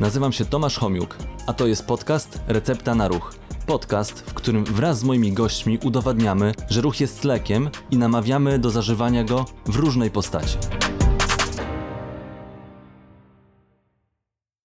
Nazywam się Tomasz Homiuk, a to jest podcast Recepta na Ruch. Podcast, w którym wraz z moimi gośćmi udowadniamy, że ruch jest lekiem i namawiamy do zażywania go w różnej postaci.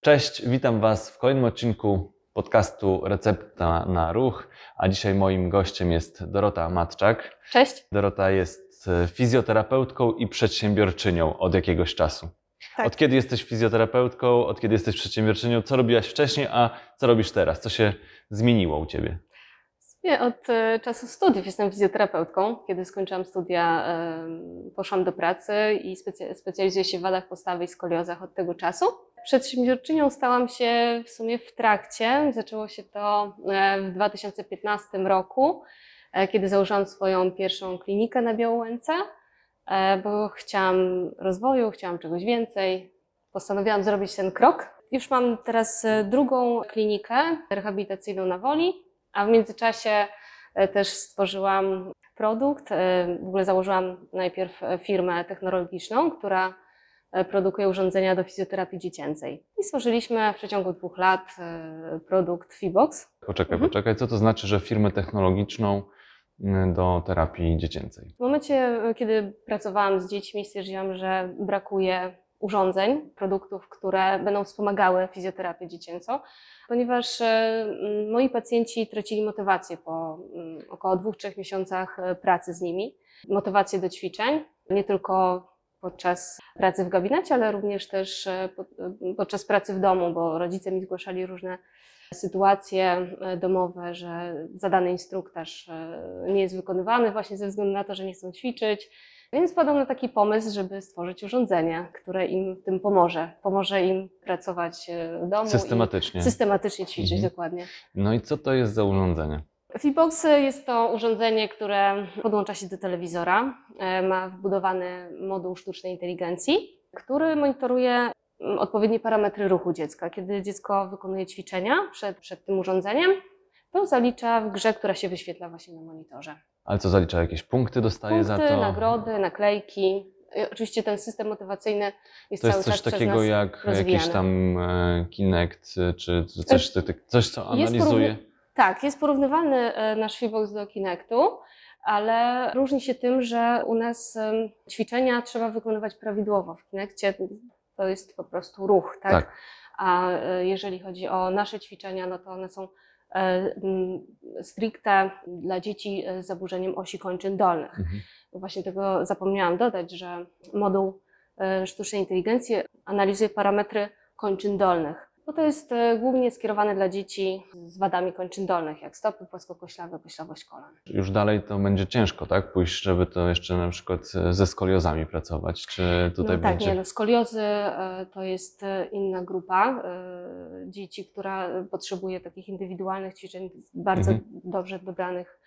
Cześć, witam Was w kolejnym odcinku podcastu Recepta na Ruch, a dzisiaj moim gościem jest Dorota Matczak. Cześć. Dorota jest fizjoterapeutką i przedsiębiorczynią od jakiegoś czasu. Tak. Od kiedy jesteś fizjoterapeutką, od kiedy jesteś przedsiębiorczynią, co robiłaś wcześniej, a co robisz teraz? Co się zmieniło u Ciebie? Ja od e, czasu studiów jestem fizjoterapeutką. Kiedy skończyłam studia, poszłam do pracy i specjalizuję się w wadach postawy i skoliozach od tego czasu. Przedsiębiorczynią stałam się w sumie w trakcie. Zaczęło się to e, w 2015 roku, e, kiedy założyłam swoją pierwszą klinikę na Białołęce, bo chciałam rozwoju, chciałam czegoś więcej. Postanowiłam zrobić ten krok. Już mam teraz e, drugą klinikę rehabilitacyjną na Woli, a w międzyczasie e, też stworzyłam produkt. e, W ogóle założyłam najpierw e, firmę technologiczną, która e, produkuje urządzenia do fizjoterapii dziecięcej. I stworzyliśmy w przeciągu dwóch lat e, produkt Fibox. Poczekaj, Mhm. poczekaj, co to znaczy, że firmę technologiczną do terapii dziecięcej? W momencie, e, kiedy pracowałam z dziećmi, stwierdziłam, że brakuje urządzeń, produktów, które będą wspomagały fizjoterapię dziecięcą, ponieważ e, moi pacjenci tracili motywację po mm, około dwóch, trzech miesiącach e, pracy z nimi. Motywację do ćwiczeń, nie tylko podczas pracy w gabinecie, ale również też pod- podczas pracy w domu, bo rodzice mi zgłaszali różne sytuacje e, domowe, że zadany instruktaż e, nie jest wykonywany właśnie ze względu na to, że nie chcą ćwiczyć. Więc wpadłam na taki pomysł, żeby stworzyć urządzenie, które im w tym pomoże. Pomoże im pracować e, w domu Systematycznie. systematycznie ćwiczyć, Mhm. dokładnie. No i co to jest za urządzenie? Feedbox jest to urządzenie, które podłącza się do telewizora. Ma wbudowany moduł sztucznej inteligencji, który monitoruje odpowiednie parametry ruchu dziecka. Kiedy dziecko wykonuje ćwiczenia przed, przed tym urządzeniem, to zalicza w grze, która się wyświetla właśnie na monitorze. Ale co zalicza? Jakieś punkty dostaje Punkty, za to? nagrody, naklejki. I Oczywiście ten system motywacyjny jest To cały jest coś czas przez takiego nas jak jakiś rozwijany. tam e, Kinect, y, czy, czy coś, ty- ty- coś, co Jest analizuje? Tak, jest porównywalny e, nasz Feebox do Kinectu, ale różni się tym, że u nas em, ćwiczenia trzeba wykonywać prawidłowo. W Kinectie to jest po prostu ruch, tak? Tak. A e, jeżeli chodzi o nasze ćwiczenia, no to one są e, m, stricte dla dzieci e, z zaburzeniem osi kończyn dolnych. Mhm. Właśnie tego zapomniałam dodać, że moduł sztucznej inteligencji analizuje parametry kończyn dolnych. Bo to jest e, głównie skierowane dla dzieci z wadami kończyn dolnych, jak stopy płaskokoślawe, koślawość kolan. Już dalej to będzie ciężko, tak? Pójść, żeby to jeszcze na przykład e, ze skoliozami pracować, czy tutaj no tak, będzie... nie, no, skoliozy e, to jest inna grupa dzieci, która potrzebuje takich indywidualnych ćwiczeń, bardzo Mhm. dobrze dobranych,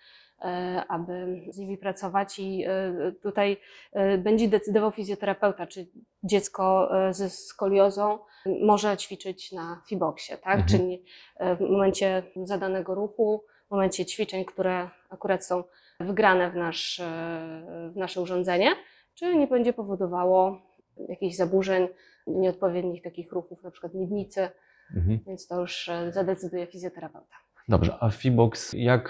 aby z nimi pracować i e, tutaj e, będzie decydował fizjoterapeuta, czy dziecko e, ze skoliozą może ćwiczyć na Fiboxie, tak? Mhm. Czyli e, w momencie zadanego ruchu, w momencie ćwiczeń, które akurat są wgrane w, nasz, e, w nasze urządzenie, czy nie będzie powodowało jakichś zaburzeń, nieodpowiednich takich ruchów, na przykład miednicy, Mhm. więc to już e, zadecyduje fizjoterapeuta. Dobrze, a Fibox jak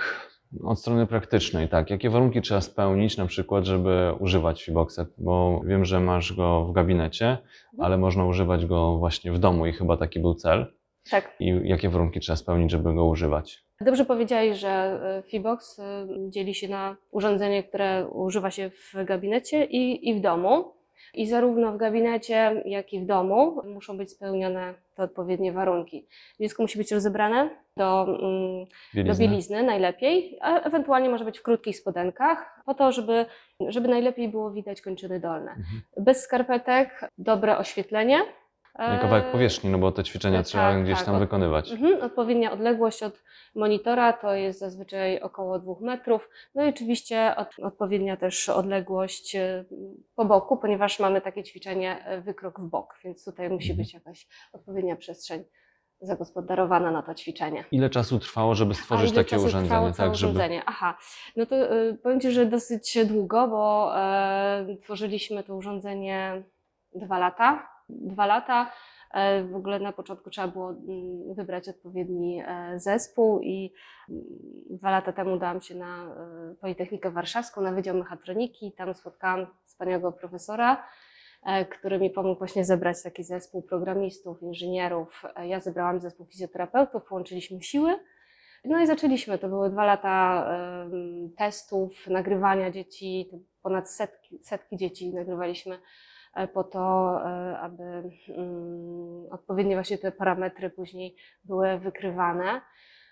od strony praktycznej, tak? Jakie warunki trzeba spełnić na przykład, żeby używać Fiboxa? Bo wiem, że masz go w gabinecie, ale można używać go właśnie w domu i chyba taki był cel. Tak, I jakie warunki trzeba spełnić, żeby go używać? dobrze powiedziałeś, że e, Fibox e, dzieli się na urządzenie, które używa się w gabinecie i, i w domu. I zarówno w gabinecie, jak i w domu muszą być spełnione te odpowiednie warunki. Dziecko musi być rozebrane do mm, do Bielizny? bielizny najlepiej, a ewentualnie może być w krótkich spodenkach, po to, żeby, żeby najlepiej było widać kończyny dolne. Mhm. Bez skarpetek, dobre oświetlenie. I kawałek E, powierzchni, no bo te ćwiczenia tak, trzeba gdzieś tak, tam od- wykonywać. Mhm, odpowiednia odległość od monitora to jest zazwyczaj około dwóch metrów. No i oczywiście od, odpowiednia też odległość e, po boku, ponieważ mamy takie ćwiczenie e, wykrok w bok, więc tutaj musi Mhm. być jakaś odpowiednia przestrzeń zagospodarowana na to ćwiczenie. Ile czasu trwało, żeby stworzyć ile takie trwało urządzenie? całe Tak, żeby... urządzenie? Aha, no to y, powiem Ci, że dosyć długo, bo e, tworzyliśmy to urządzenie dwa lata. Dwa lata E, W ogóle na początku trzeba było mm, wybrać odpowiedni e, zespół i mm, dwa lata temu dałam się na e, Politechnikę Warszawską, na Wydział Mechatroniki. Tam spotkałam wspaniałego profesora, który mi pomógł właśnie zebrać taki zespół programistów, inżynierów. Ja zebrałam zespół fizjoterapeutów, połączyliśmy siły. No i zaczęliśmy. To były dwa lata testów, nagrywania dzieci, ponad setki, setki dzieci nagrywaliśmy po to, e, aby mm, odpowiednie właśnie te parametry później były wykrywane.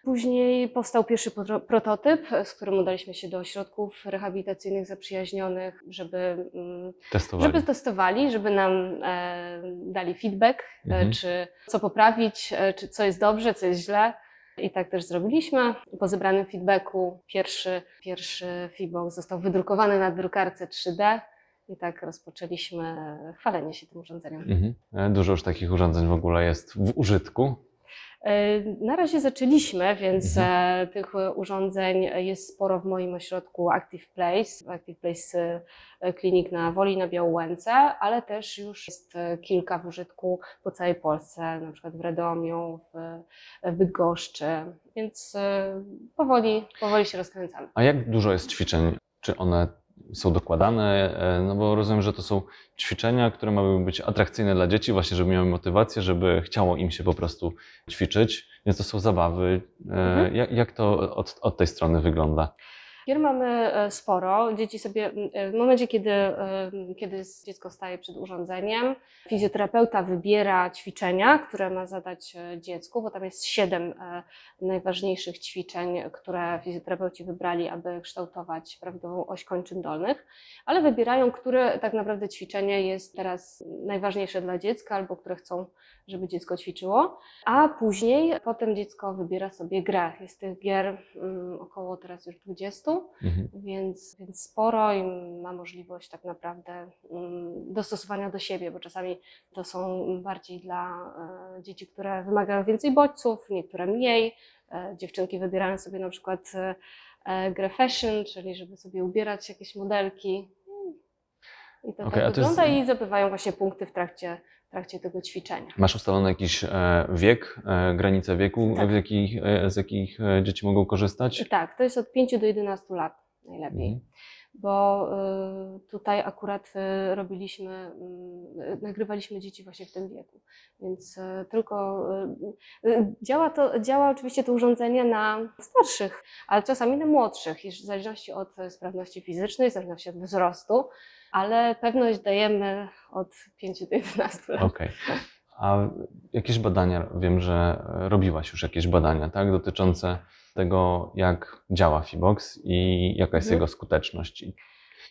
Później powstał pierwszy prototyp, e, z którym udaliśmy się do ośrodków rehabilitacyjnych zaprzyjaźnionych, żeby, mm, Testowali. żeby testowali, żeby nam e, dali feedback, e, Mhm. czy co poprawić, e, czy co jest dobrze, co jest źle. I tak też zrobiliśmy. Po zebranym feedbacku pierwszy, pierwszy Feedbox został wydrukowany na drukarce 3D i tak rozpoczęliśmy chwalenie się tym urządzeniem. Mhm. Dużo już takich urządzeń w ogóle jest w użytku. E, Na razie zaczęliśmy, więc Mhm. e, tych urządzeń jest sporo w moim ośrodku Active Place. Active Place e, klinik na Woli na Białołęce, ale też już jest e, kilka w użytku po całej Polsce, na przykład w Radomiu, w, w Bydgoszczy, więc e, powoli, powoli się rozkręcamy. A jak dużo jest ćwiczeń? Czy one są dokładane? E, No bo rozumiem, że to są ćwiczenia, które mają być atrakcyjne dla dzieci, właśnie żeby miały motywację, żeby chciało im się po prostu ćwiczyć. Więc to są zabawy. E, Mhm. Jak, jak to od, od tej strony wygląda? Gier mamy e, sporo. Dzieci sobie, e, w momencie, kiedy, e, kiedy dziecko staje przed urządzeniem, fizjoterapeuta wybiera ćwiczenia, które ma zadać dziecku, bo tam jest siedem najważniejszych ćwiczeń, które fizjoterapeuci wybrali, aby kształtować prawidłową oś kończyn dolnych, ale wybierają, które tak naprawdę ćwiczenie jest teraz najważniejsze dla dziecka albo które chcą, żeby dziecko ćwiczyło. A później potem dziecko wybiera sobie grę. Jest tych gier mm, około teraz już 20, Mhm. więc, więc sporo i ma możliwość tak naprawdę mm, dostosowania do siebie, bo czasami to są bardziej dla e, dzieci, które wymagają więcej bodźców, niektóre mniej. E, Dziewczynki wybierają sobie na przykład e, grę fashion, czyli żeby sobie ubierać jakieś modelki. I to a tak to jest- wygląda i zdobywają właśnie punkty w trakcie, trakcie tego ćwiczenia. Masz ustalony jakiś e, wiek, e, granicę wieku, Tak. jakich, z jakich e, dzieci mogą korzystać? Tak, to jest od 5 do 11 lat najlepiej. Mhm. bo tutaj akurat robiliśmy, y, nagrywaliśmy dzieci właśnie w tym wieku, więc tylko działa to, działa oczywiście to urządzenie na starszych, ale czasami na młodszych, w zależności od sprawności fizycznej, w zależności od wzrostu, ale pewność dajemy od 5 do 11 lat. Okej. A jakieś badania, wiem, że robiłaś już jakieś badania, tak, dotyczące tego, jak działa Fibox i jaka jest Mhm. jego skuteczność. I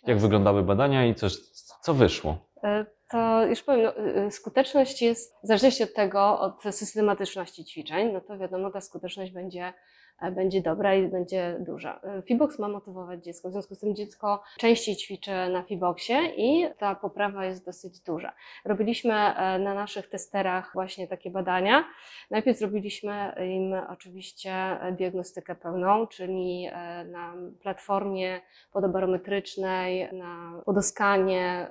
Jak wyglądały badania i coś, co wyszło? E, To już powiem, no, y, y, skuteczność jest, w zależności od tego, od systematyczności ćwiczeń, no to wiadomo, ta skuteczność będzie, będzie dobra i będzie duża. E, Fibox ma motywować dziecko, w związku z tym dziecko częściej ćwiczy na Fiboxie i ta poprawa jest dosyć duża. Robiliśmy e, na naszych testerach właśnie takie badania. Najpierw zrobiliśmy im oczywiście e, diagnostykę pełną, czyli e, na platformie podobarometrycznej, na podoskanie.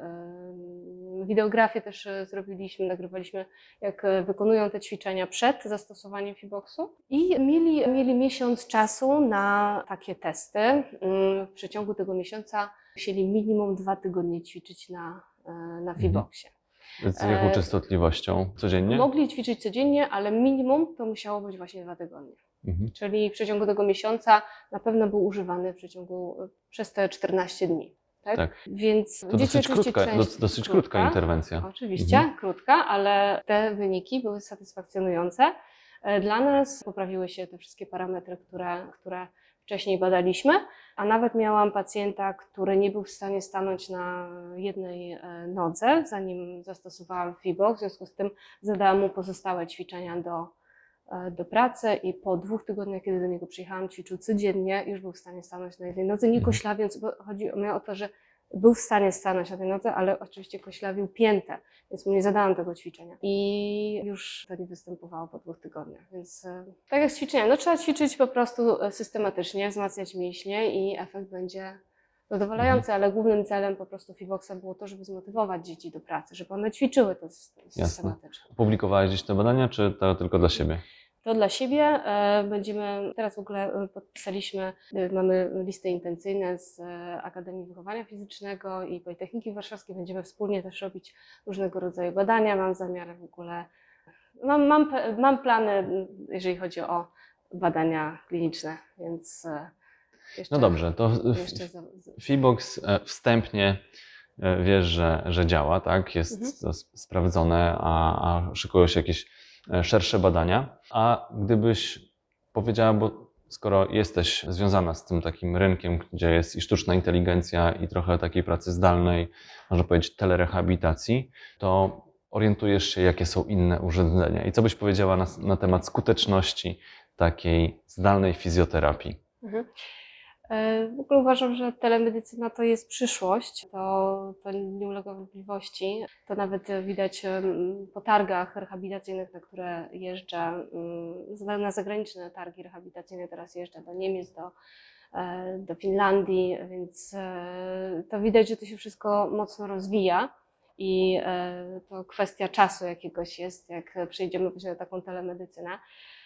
Wideografię też e, zrobiliśmy, nagrywaliśmy, jak e, wykonują te ćwiczenia przed zastosowaniem Fiboxu. I mieli, mieli miesiąc czasu na takie testy. Ym, W przeciągu tego miesiąca musieli minimum dwa tygodnie ćwiczyć na, e, na Fiboxie. Z jaką częstotliwością? Codziennie? Mogli ćwiczyć codziennie, ale minimum to musiało być właśnie dwa tygodnie. Mhm. Czyli w przeciągu tego miesiąca na pewno był używany w przeciągu przez te 14 dni. Tak? Tak. Więc To dosyć, krótka, dosyć krótka interwencja. Oczywiście, Mhm. krótka, ale te wyniki były satysfakcjonujące. E, Dla nas poprawiły się te wszystkie parametry, które, które wcześniej badaliśmy, a nawet miałam pacjenta, który nie był w stanie stanąć na jednej e, nodze, zanim zastosowałam FIBO, w związku z tym zadałam mu pozostałe ćwiczenia do, do pracy i po dwóch tygodniach, kiedy do niego przyjechałam, ćwiczył codziennie, już był w stanie stanąć na jednej nodze, nie Mhm. koślawiąc, bo chodzi mi o to, że był w stanie stanąć na tej nodze, ale oczywiście koślawił piętę, więc mu nie zadałam tego ćwiczenia. I już to nie występowało po dwóch tygodniach. Więc e, tak jak z ćwiczeniem, no trzeba ćwiczyć po prostu e, systematycznie, wzmacniać mięśnie i efekt będzie, zadowalający, ale głównym celem po prostu Fiboxa było to, żeby zmotywować dzieci do pracy, żeby one ćwiczyły to sys- systematycznie. Publikowałeś gdzieś te badania, czy to tylko dla siebie? To dla siebie e, będziemy, teraz w ogóle e, podpisaliśmy, e, mamy listy intencyjne z Akademii Wychowania Fizycznego i Politechniki Warszawskiej. Będziemy wspólnie też robić różnego rodzaju badania. Mam zamiar w ogóle, mam, mam, mam plany, jeżeli chodzi o badania kliniczne, więc jeszcze, No dobrze, to Fibox wstępnie wiesz, że, że działa, tak? Jest Mhm. to sprawdzone, a, a szykują się jakieś szersze badania. A gdybyś powiedziała, bo skoro jesteś związana z tym takim rynkiem, gdzie jest i sztuczna inteligencja, i trochę takiej pracy zdalnej, można powiedzieć telerehabilitacji, to orientujesz się, jakie są inne urządzenia. I co byś powiedziała na, na temat skuteczności takiej zdalnej fizjoterapii? Mhm. E, W ogóle uważam, że telemedycyna to jest przyszłość, to, to nie ulega wątpliwości. To nawet widać po targach rehabilitacyjnych, na które jeżdżę, mm, na zagraniczne targi rehabilitacyjne teraz jeżdżę do Niemiec, do, e, do Finlandii, więc e, to widać, że to się wszystko mocno rozwija. I to kwestia czasu jakiegoś jest, jak przejdziemy właśnie na taką telemedycynę.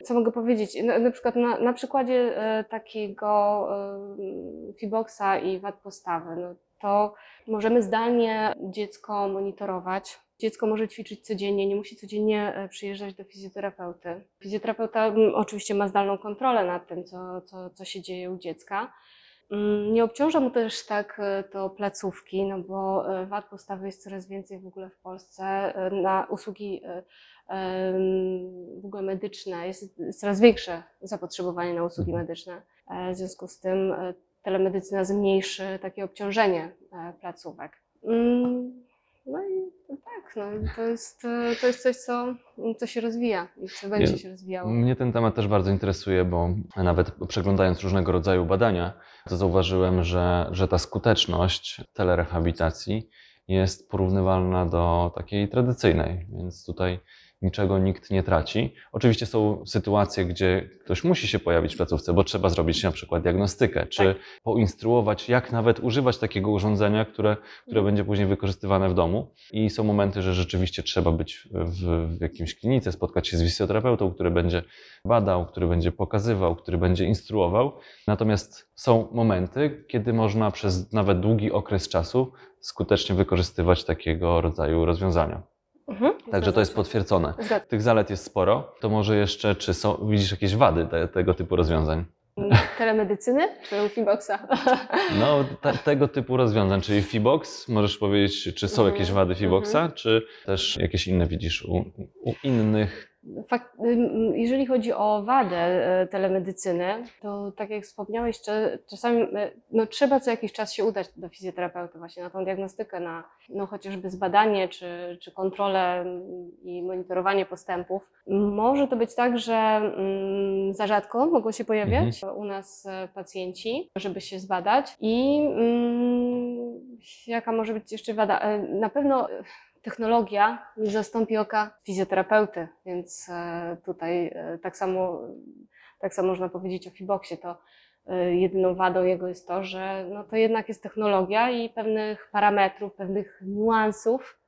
Co mogę powiedzieć? Na, na przykład na, na przykładzie e, takiego e, Fiboxa i wad postawy, no to możemy zdalnie dziecko monitorować. Dziecko może ćwiczyć codziennie, nie musi codziennie e, przyjeżdżać do fizjoterapeuty. Fizjoterapeuta oczywiście ma zdalną kontrolę nad tym, co, co, co się dzieje u dziecka. Mm, Nie obciąża mu też tak e, to placówki, no bo e, wad postawy jest coraz więcej w ogóle w Polsce. Na usługi w ogóle medyczne jest coraz większe zapotrzebowanie na usługi Mhm. medyczne. E, W związku z tym e, telemedycyna zmniejszy takie obciążenie e, placówek. Mm, No i tak, no, to, jest, to jest coś, co, co się rozwija i co będzie Ja- się rozwijało. Mnie ten temat też bardzo interesuje, bo nawet przeglądając różnego rodzaju badania, to zauważyłem, że, że ta skuteczność telerehabilitacji jest porównywalna do takiej tradycyjnej, więc tutaj niczego nikt nie traci. Oczywiście są sytuacje, gdzie ktoś musi się pojawić w placówce, bo trzeba zrobić na przykład diagnostykę, czy Tak. poinstruować, jak nawet używać takiego urządzenia, które, które Mhm. będzie później wykorzystywane w domu. I są momenty, że rzeczywiście trzeba być w, w jakimś klinice, spotkać się z fizjoterapeutą, który będzie badał, który będzie pokazywał, który będzie instruował. Natomiast są momenty, kiedy można przez nawet długi okres czasu skutecznie wykorzystywać takiego rodzaju rozwiązania. Mhm, Także to jest potwierdzone. Zgadzam. Tych zalet jest sporo. To może jeszcze, czy są, widzisz jakieś wady te, tego typu rozwiązań? Telemedycyny czy Fiboxa? No, te, tego typu rozwiązań, czyli Fibox, możesz powiedzieć, czy są Mhm, jakieś wady Fiboxa, mhm. czy też jakieś inne widzisz u, u innych? Jeżeli chodzi o wadę e, telemedycyny, to tak jak wspomniałeś, czasami e, no, trzeba co jakiś czas się udać do fizjoterapeuty właśnie na tą diagnostykę, na no, chociażby zbadanie czy, czy kontrolę mm, i monitorowanie postępów. Może to być tak, że mm, za rzadko mogą się pojawiać u nas e, pacjenci, żeby się zbadać i mm, jaka może być jeszcze wada? Na pewno technologia nie zastąpi oka fizjoterapeuty, więc e, tutaj e, tak samo, tak samo można powiedzieć o Fiboxie. To e, jedyną wadą jego jest to, że no to jednak jest technologia i pewnych parametrów, pewnych niuansów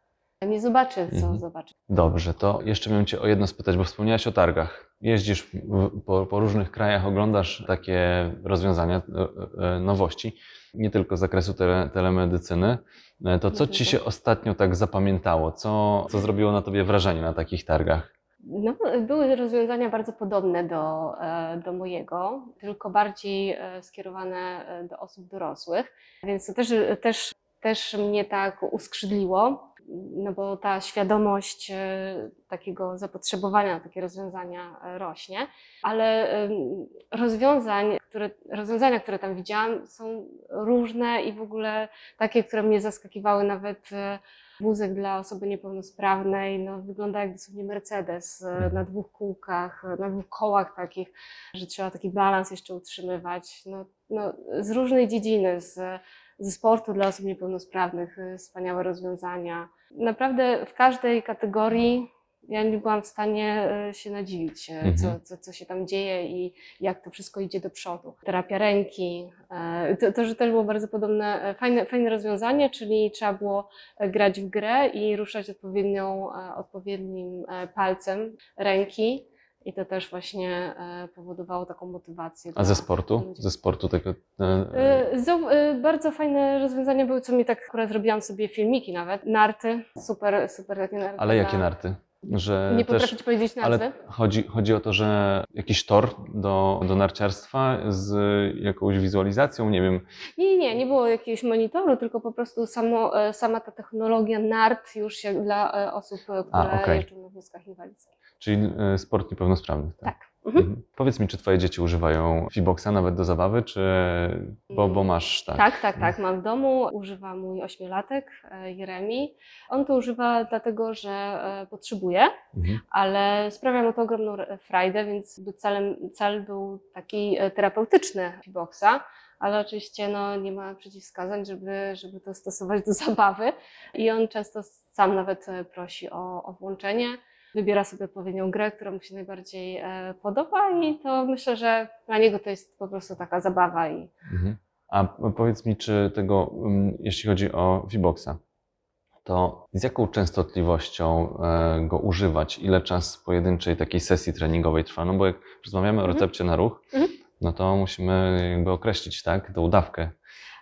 nie zobaczy, co Mhm. zobaczy. Dobrze, to jeszcze miałem Cię o jedno spytać, bo wspomniałaś o targach. Jeździsz w- po, po różnych krajach, oglądasz takie rozwiązania, e, e, nowości, nie tylko z zakresu tele, telemedycyny. E, To co. Ci się ostatnio tak zapamiętało? Co, co zrobiło na Tobie wrażenie na takich targach? No, były rozwiązania bardzo podobne do, e, do mojego, tylko bardziej e, skierowane e, do osób dorosłych, więc to też, też, też mnie tak uskrzydliło, no bo ta świadomość e, takiego zapotrzebowania na takie rozwiązania e, rośnie, ale rozwiązań, które, rozwiązania, które tam widziałam, są różne i w ogóle takie, które mnie zaskakiwały nawet e, wózek dla osoby niepełnosprawnej, no, wygląda jak dosłownie Mercedes e, na dwóch kółkach, na dwóch kołach takich, że trzeba taki balans jeszcze utrzymywać. No, no, z różnej dziedziny, z, ze sportu dla osób niepełnosprawnych, e, wspaniałe rozwiązania. Naprawdę w każdej kategorii ja nie byłam w stanie e, się nadziwić, co, Mhm. co, co się tam dzieje i jak to wszystko idzie do przodu. Terapia ręki, to, to że też było bardzo podobne, fajne, fajne rozwiązanie, czyli trzeba było grać w grę i ruszać odpowiednią, odpowiednim palcem ręki. I to też właśnie e, powodowało taką motywację. A ze sportu? ludzi. Ze sportu tego... e, y, Bardzo fajne rozwiązania były, co mi tak akurat zrobiłam sobie filmiki nawet. Narty, super, super takie narty. Ale jakie na- narty? Że Nie też... potrafię ci powiedzieć nazwy. Ale chodzi, chodzi o to, że jakiś tor do, do narciarstwa z jakąś wizualizacją, nie wiem, Nie, nie, nie, było jakiegoś monitoru, tylko po prostu samo, e, sama ta technologia nart już jak dla e, osób, e, które okej. jeżdżą na wózkach inwalidzkich. Czyli e, sport niepełnosprawnych. Tak. Tak. Mhm. Mhm. Powiedz mi, czy twoje dzieci używają Fiboxa nawet do zabawy, czy... Bo, bo masz, tak. Tak, tak, tak. Mam w domu, używa mój ośmiolatek, e, Jeremi. On to używa dlatego, że e, potrzebuje. Mhm. ale sprawia mu to ogromną frajdę, więc celem, cel był taki terapeutyczny Fiboxa, ale oczywiście no, nie ma przeciwwskazań, żeby, żeby to stosować do zabawy i on często sam nawet prosi o, o włączenie. Wybiera sobie odpowiednią grę, która mu się najbardziej e, podoba i to myślę, że dla niego to jest po prostu taka zabawa i Mhm. A powiedz mi, czy tego, mm, jeśli chodzi o Fiboxa, to z jaką częstotliwością e, go używać? Ile czas pojedynczej takiej sesji treningowej trwa? No bo jak rozmawiamy o Mhm. recepcie na ruch, Mhm. no to musimy jakby określić, tak, tą dawkę.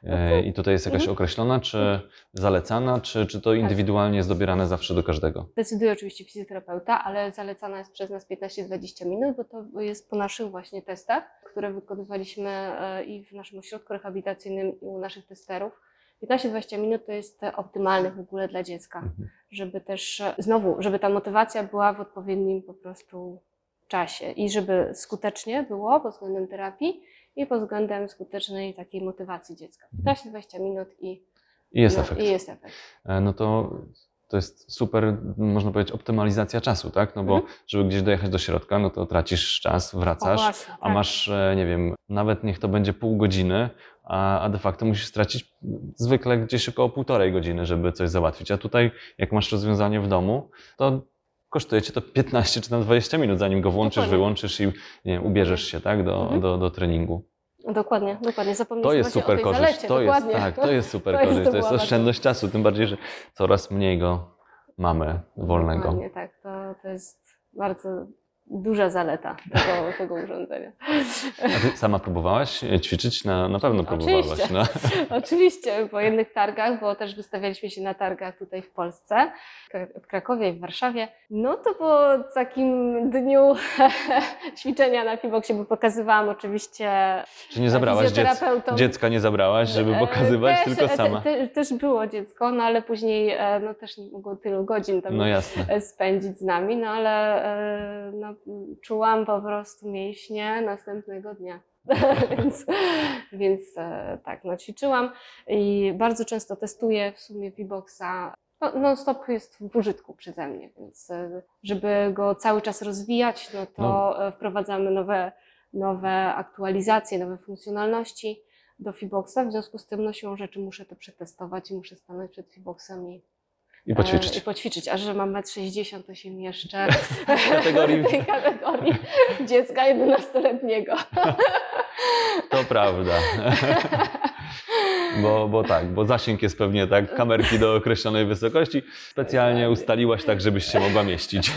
E, No I tutaj jest jakaś Mhm. określona, czy zalecana, czy, czy to indywidualnie jest dobierane zawsze do każdego? decyduje oczywiście fizjoterapeuta, ale zalecana jest przez nas 15-20 minut, bo to jest po naszych właśnie testach, które wykonywaliśmy e, i w naszym ośrodku rehabilitacyjnym, i u naszych testerów. 15-20 minut to jest optymalne w ogóle dla dziecka, Mhm. żeby też, e, znowu, żeby ta motywacja była w odpowiednim po prostu czasie i żeby skutecznie było pod względem terapii i pod względem skutecznej takiej motywacji dziecka. 15-20 minut i, I jest no, efekt. i jest efekt. E, no to to jest super, można powiedzieć, optymalizacja czasu, tak? No bo Mhm. żeby gdzieś dojechać do środka, no to tracisz czas, wracasz, właśnie, a tak. masz, e, nie wiem, nawet niech to będzie pół godziny, a, a de facto musisz stracić zwykle gdzieś około półtorej godziny, żeby coś załatwić. A tutaj, jak masz rozwiązanie w domu, to kosztuje cię to 15 czy tam 20 minut, zanim go włączysz, Dokładnie. wyłączysz i wiem, ubierzesz się tak, do, Mhm. do, do treningu. Dokładnie, dokładnie. To jest super korzyść. zalecie. To jest, tak, to jest super To korzyść. to To jest oszczędność czasu, tym bardziej, że coraz mniej go mamy wolnego. Dokładnie, tak. To, to jest bardzo duża zaleta tego, tego urządzenia. A ty sama próbowałaś e, ćwiczyć? Na, na pewno próbowałaś. Oczywiście. No. Oczywiście, po jednych targach, bo też wystawialiśmy się na targach tutaj w Polsce, w Krakowie i w Warszawie. No to po takim dniu ćwiczenia na Fiboxie, bo pokazywałam oczywiście Czy nie zabrałaś dziecka? fizjoterapeutom. Dziecka nie zabrałaś, żeby E, pokazywać, też, tylko e, sama. Te, też było dziecko, no ale później no, też nie mogło tylu godzin tam No spędzić z nami, no ale no, czułam po prostu mięśnie następnego dnia. więc więc e, tak, no, ćwiczyłam i bardzo często testuję w sumie V-Boxa. No, non-stop jest w użytku przeze mnie, więc e, żeby go cały czas rozwijać, no to No. e, wprowadzamy nowe, nowe aktualizacje, nowe funkcjonalności do Fiboxa. W związku z tym no, siłą rzeczy muszę to przetestować i muszę stanąć przed Fiboxem i I E, I poćwiczyć. poćwiczyć. A że mam 1,60 m, to się mieszczę kategorii- w tej kategorii dziecka 11-letniego. To prawda. Bo, bo tak, bo zasięg jest pewnie tak, kamerki do określonej wysokości. Specjalnie ustaliłaś tak, żebyś się mogła mieścić.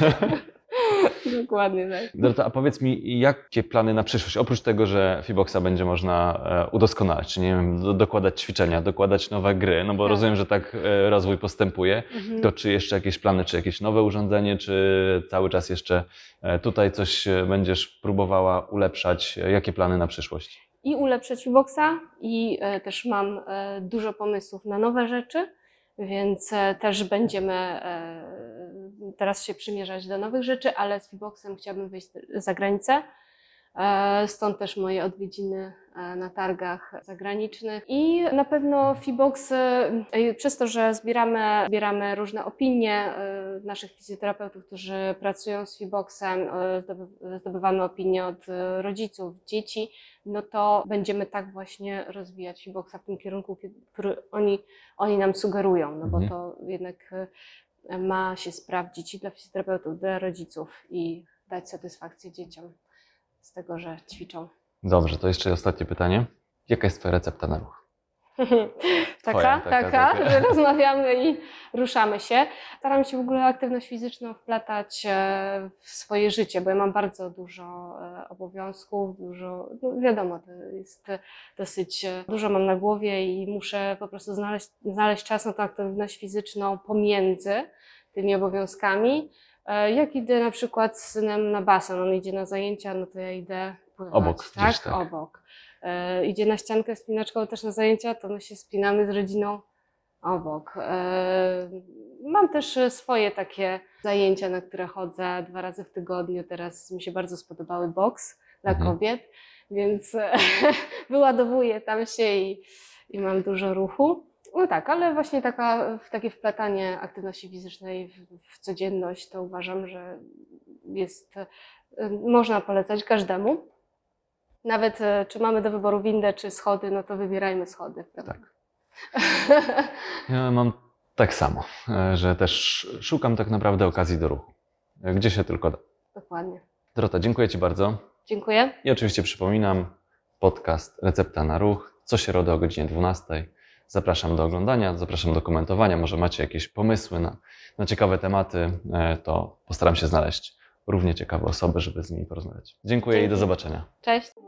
Dokładnie tak. Dorota, a powiedz mi, jakie plany na przyszłość? Oprócz tego, że Fiboxa będzie można e, udoskonalać, czy nie wiem, do, dokładać ćwiczenia, dokładać nowe gry, no bo Tak. rozumiem, że tak e, rozwój postępuje. Mhm. To czy jeszcze jakieś plany, czy jakieś nowe urządzenie, czy cały czas jeszcze e, tutaj coś będziesz próbowała ulepszać? Jakie plany na przyszłość? I ulepszyć Fiboxa i też mam dużo pomysłów na nowe rzeczy, więc e, też będziemy e, teraz się przymierzać do nowych rzeczy, ale z Fiboxem chciałabym wyjść za granicę. E, Stąd też moje odwiedziny na targach zagranicznych. I na pewno Fibox, przez to, że zbieramy, zbieramy różne opinie naszych fizjoterapeutów, którzy pracują z Fiboxem, zdoby- zdobywamy opinie od rodziców, dzieci, no to będziemy tak właśnie rozwijać Fiboxa w tym kierunku, który oni, oni nam sugerują, no bo Mhm. to jednak e, ma się sprawdzić i dla fizjoterapeutów, dla rodziców i dać satysfakcję dzieciom z tego, że ćwiczą. Dobrze, to jeszcze ostatnie pytanie. Jaka jest Twoja recepta na ruch? taka, Twoja, taka, taka, taka. że rozmawiamy i ruszamy się. Staram się w ogóle aktywność fizyczną wplatać e, w swoje życie, bo ja mam bardzo dużo e, obowiązków, dużo, no wiadomo, to jest dosyć e, dużo mam na głowie i muszę po prostu znaleźć, znaleźć czas na tą aktywność fizyczną pomiędzy tymi obowiązkami. Jak idę na przykład z synem na basen, on idzie na zajęcia, no to ja idę pływać, Obok tak? tak. Obok. E, idzie na ściankę spinaczkową też na zajęcia, to my się spinamy z rodziną obok. E, mam też e, swoje takie zajęcia, na które chodzę dwa razy w tygodniu. Teraz mi się bardzo spodobały boks dla Mhm. kobiet, więc wyładowuję tam się i, i mam dużo ruchu. No tak, ale właśnie taka, takie wplatanie aktywności fizycznej w, w codzienność to uważam, że jest, można polecać każdemu. Nawet e, czy mamy do wyboru windę czy schody, no to wybierajmy schody. Prawda? Tak. Ja mam tak samo, e, że też szukam tak naprawdę okazji do ruchu. E, Gdzie się tylko da. Dokładnie. Dorota, dziękuję Ci bardzo. Dziękuję. I oczywiście przypominam, podcast Recepta na Ruch co środę o godzinie 12. Zapraszam do oglądania, zapraszam do komentowania. Może macie jakieś pomysły na, na ciekawe tematy, to postaram się znaleźć równie ciekawe osoby, żeby z nimi porozmawiać. Dziękuję i Dzięki. do zobaczenia. Cześć.